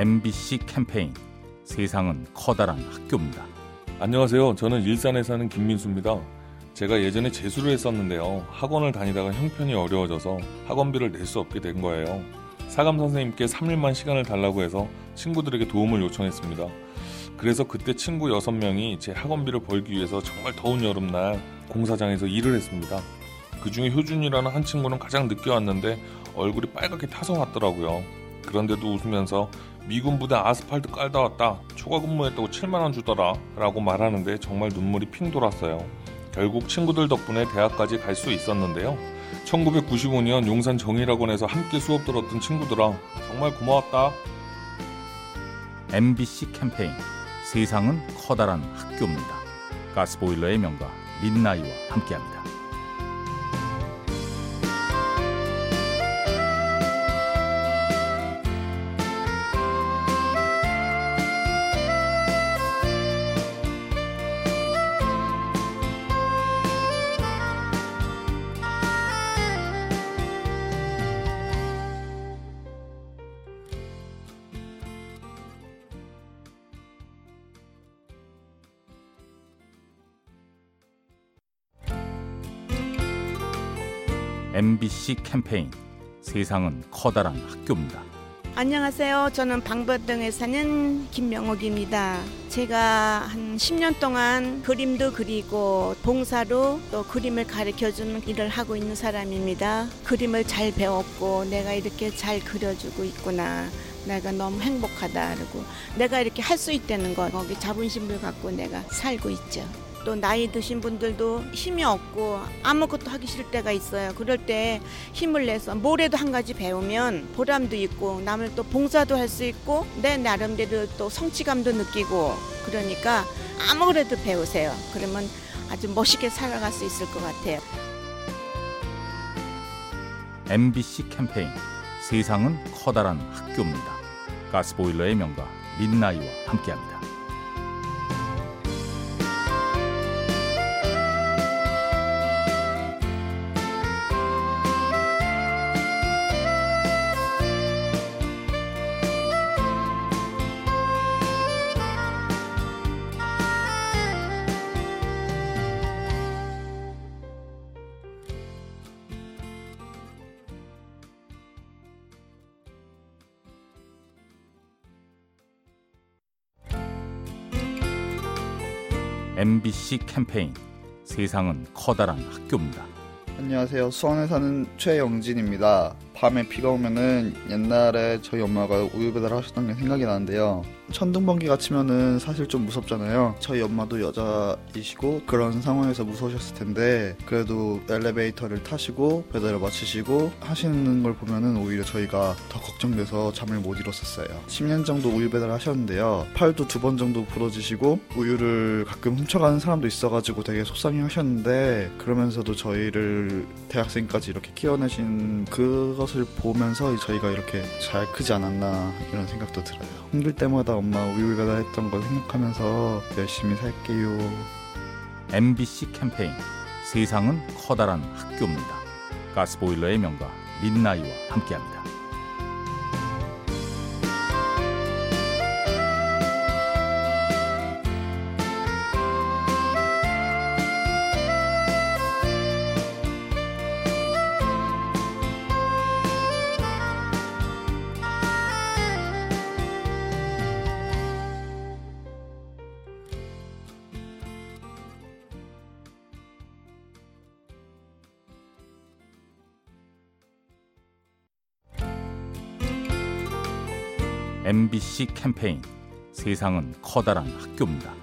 MBC 캠페인 세상은 커다란 학교입니다. 안녕하세요. 저는 일산에 사는 김민수입니다. 제가 예전에 재수를 했었는데요. 학원을 다니다가 형편이 어려워져서 학원비를 낼 수 없게 된 거예요. 사감 선생님께 3일만 시간을 달라고 해서 친구들에게 도움을 요청했습니다. 그래서 그때 친구 6명이 제 학원비를 벌기 위해서 정말 더운 여름날 공사장에서 일을 했습니다. 그 중에 효준이라는 한 친구는 가장 늦게 왔는데 얼굴이 빨갛게 타서 왔더라고요. 그런데도 웃으면서 미군 부대 아스팔트 깔다 왔다. 초과 근무했다고 7만 원 주더라. 라고 말하는데 정말 눈물이 핑 돌았어요. 결국 친구들 덕분에 대학까지 갈 수 있었는데요. 1995년 용산 정일학원에서 함께 수업 들었던 친구들아, 정말 고마웠다. MBC 캠페인 세상은 커다란 학교입니다. 가스보일러의 명가 민나이와 함께합니다. MBC 캠페인 세상은 커다란 학교입니다. 안녕하세요. 저는 방배동에 사는 김명옥입니다. 제가 한 10년 동안 그림도 그리고 봉사로 또 그림을 가르쳐 주는 일을 하고 있는 사람입니다. 그림을 잘 배웠고 내가 이렇게 잘 그려주고 있구나. 내가 너무 행복하다. 그리고 내가 이렇게 할 수 있다는 거 거기 자부심을 갖고 내가 살고 있죠. 또 나이 드신 분들도 힘이 없고 아무것도 하기 싫을 때가 있어요. 그럴 때 힘을 내서 뭐래도 한 가지 배우면 보람도 있고 남을 또 봉사도 할 수 있고 내 나름대로 또 성취감도 느끼고 그러니까 아무래도 배우세요. 그러면 아주 멋있게 살아갈 수 있을 것 같아요. MBC 캠페인 세상은 커다란 학교입니다. 가스보일러의 명가 민나이와 함께합니다. MBC 캠페인 세상은 커다란 학교입니다. 안녕하세요. 수원에 사는 최영진입니다. 밤에 비가 오면은 옛날에 저희 엄마가 우유 배달 하셨던 게 생각이 나는데요. 천둥 번개가 치면은 사실 좀 무섭잖아요. 저희 엄마도 여자이시고 그런 상황에서 무서우셨을 텐데 그래도 엘리베이터를 타시고 배달을 마치시고 하시는 걸 보면은 오히려 저희가 더 걱정돼서 잠을 못 이뤘었어요. 10년 정도 우유 배달 하셨는데요. 팔도 두 번 정도 부러지시고 우유를 가끔 훔쳐가는 사람도 있어가지고 되게 속상해 하셨는데 그러면서도 저희를 대학생까지 이렇게 키워내신 그것 을 보면서 저희가 이렇게 잘 크지 않았나 이런 생각도 들어요. 힘들 때마다 엄마 우유 배달했던 걸 생각하면서 열심히 살게요. MBC 캠페인 세상은 커다란 학교입니다. 가스보일러의 명가 민나이와 함께합니다. MBC 캠페인 세상은 커다란 학교입니다.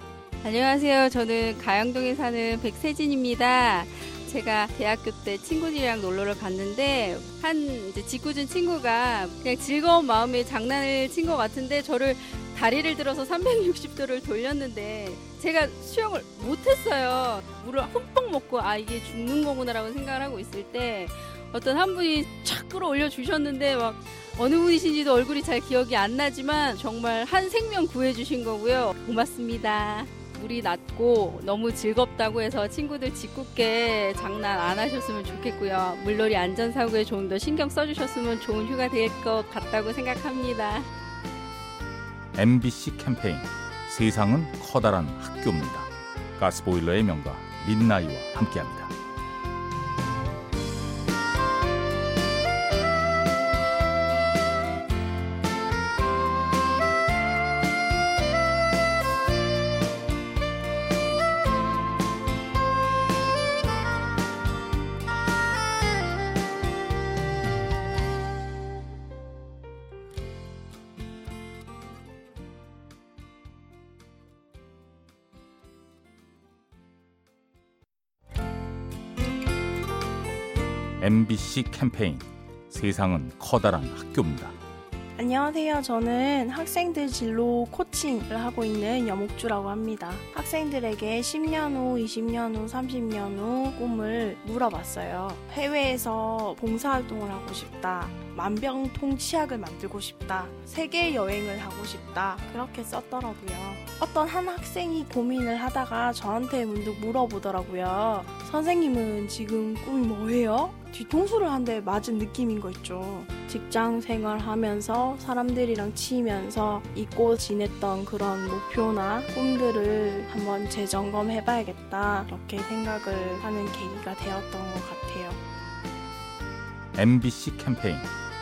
안녕하세요. 저는 가양동에 사는 백세진입니다. 제가 대학교 때 친구들이랑 놀러를 갔는데 한 이제 짓궂은 친구가 그냥 즐거운 마음에 장난을 친 것 같은데 저를 다리를 들어서 360도를 돌렸는데 제가 수영을 못했어요. 물을 흠뻑 먹고 아 이게 죽는 거구나라고 생각을 하고 있을 때 어떤 한 분이 착 끌어올려 주셨는데 막 어느 분이신지도 얼굴이 잘 기억이 안 나지만 정말 한 생명 구해주신 거고요. 고맙습니다. 물이 낮고 너무 즐겁다고 해서 친구들 짓궂게 장난 안 하셨으면 좋겠고요. 물놀이 안전사고에 좀 더 신경 써주셨으면 좋은 휴가 될 것 같다고 생각합니다. MBC 캠페인 세상은 커다란 학교입니다. 가스보일러의 명가 민나이와 함께합니다. MBC 캠페인 세상은 커다란 학교입니다. 안녕하세요. 저는 학생들 진로 코칭을 하고 있는 여목주라고 합니다. 학생들에게 10년 후, 20년 후, 30년 후 꿈을 물어봤어요. 해외에서 봉사활동을 하고 싶다. 만병통치약을 만들고 싶다. 세계 여행을 하고 싶다. 그렇게 썼더라고요. 어떤 한 학생이 고민을 하다가 저한테 문득 물어보더라고요. 선생님은 지금 꿈이 뭐예요? 뒤통수를 한 대 맞은 느낌인 거 있죠. 직장 생활하면서 사람들이랑 치면서 잊고 지냈던 그런 목표나 꿈들을 한번 재점검해 봐야겠다. 이렇게 생각을 하는 계기가 되었던 것 같아요. MBC 캠페인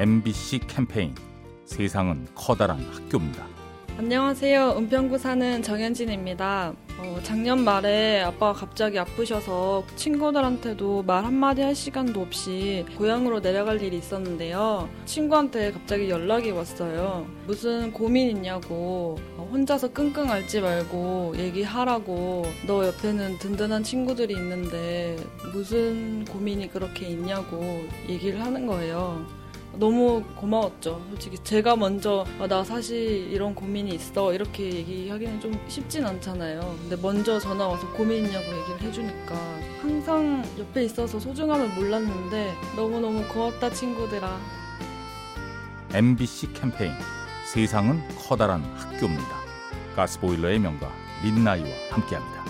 MBC 캠페인 세상은 커다란 학교입니다. 안녕하세요. 은평구 사는 정현진입니다. 어, 작년 말에 아빠가 갑자기 아프셔서 친구들한테도 말 한마디 할 시간도 없이 고향으로 내려갈 일이 있었는데요. 친구한테 갑자기 연락이 왔어요. 무슨 고민 있냐고 어, 혼자서 끙끙 앓지 말고 얘기하라고 너 옆에는 든든한 친구들이 있는데 무슨 고민이 그렇게 있냐고 얘기를 하는 거예요. 너무 고마웠죠. 솔직히 제가 먼저 아, 나 사실 이런 고민이 있어 이렇게 얘기하기는 좀 쉽진 않잖아요. 근데 먼저 전화 와서 고민 있냐고 얘기를 해주니까 항상 옆에 있어서 소중함을 몰랐는데 너무너무 고맙다 친구들아. MBC 캠페인 세상은 커다란 학교입니다. 가스보일러의 명가 민나이와 함께합니다.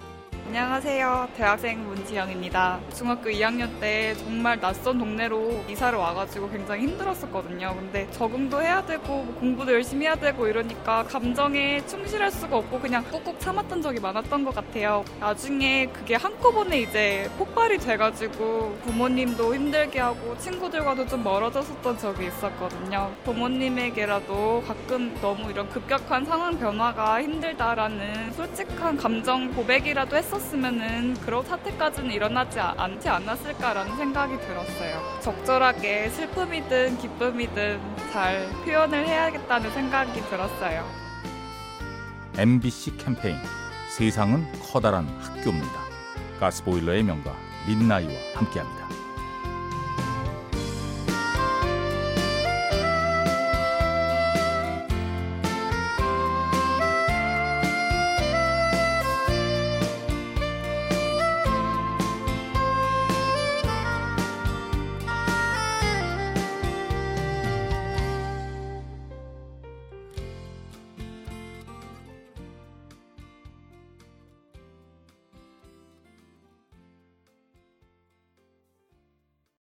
안녕하세요. 대학생 문지영입니다. 중학교 2학년 때 정말 낯선 동네로 이사를 와가지고 굉장히 힘들었었거든요. 근데 적응도 해야 되고 뭐 공부도 열심히 해야 되고 이러니까 감정에 충실할 수가 없고 그냥 꾹꾹 참았던 적이 많았던 것 같아요. 나중에 그게 한꺼번에 이제 폭발이 돼가지고 부모님도 힘들게 하고 친구들과도 좀 멀어졌었던 적이 있었거든요. 부모님에게라도 가끔 너무 이런 급격한 상황 변화가 힘들다라는 솔직한 감정 고백이라도 했었 없었으면은 그런 사태까지는 일어나지 않지 않았을까라는 생각이 들었어요. 적절하게 슬픔이든 기쁨이든 잘 표현을 해야겠다는 생각이 들었어요. MBC 캠페인 세상은 커다란 학교입니다. 가스보일러의 명가 민나이와 함께합니다.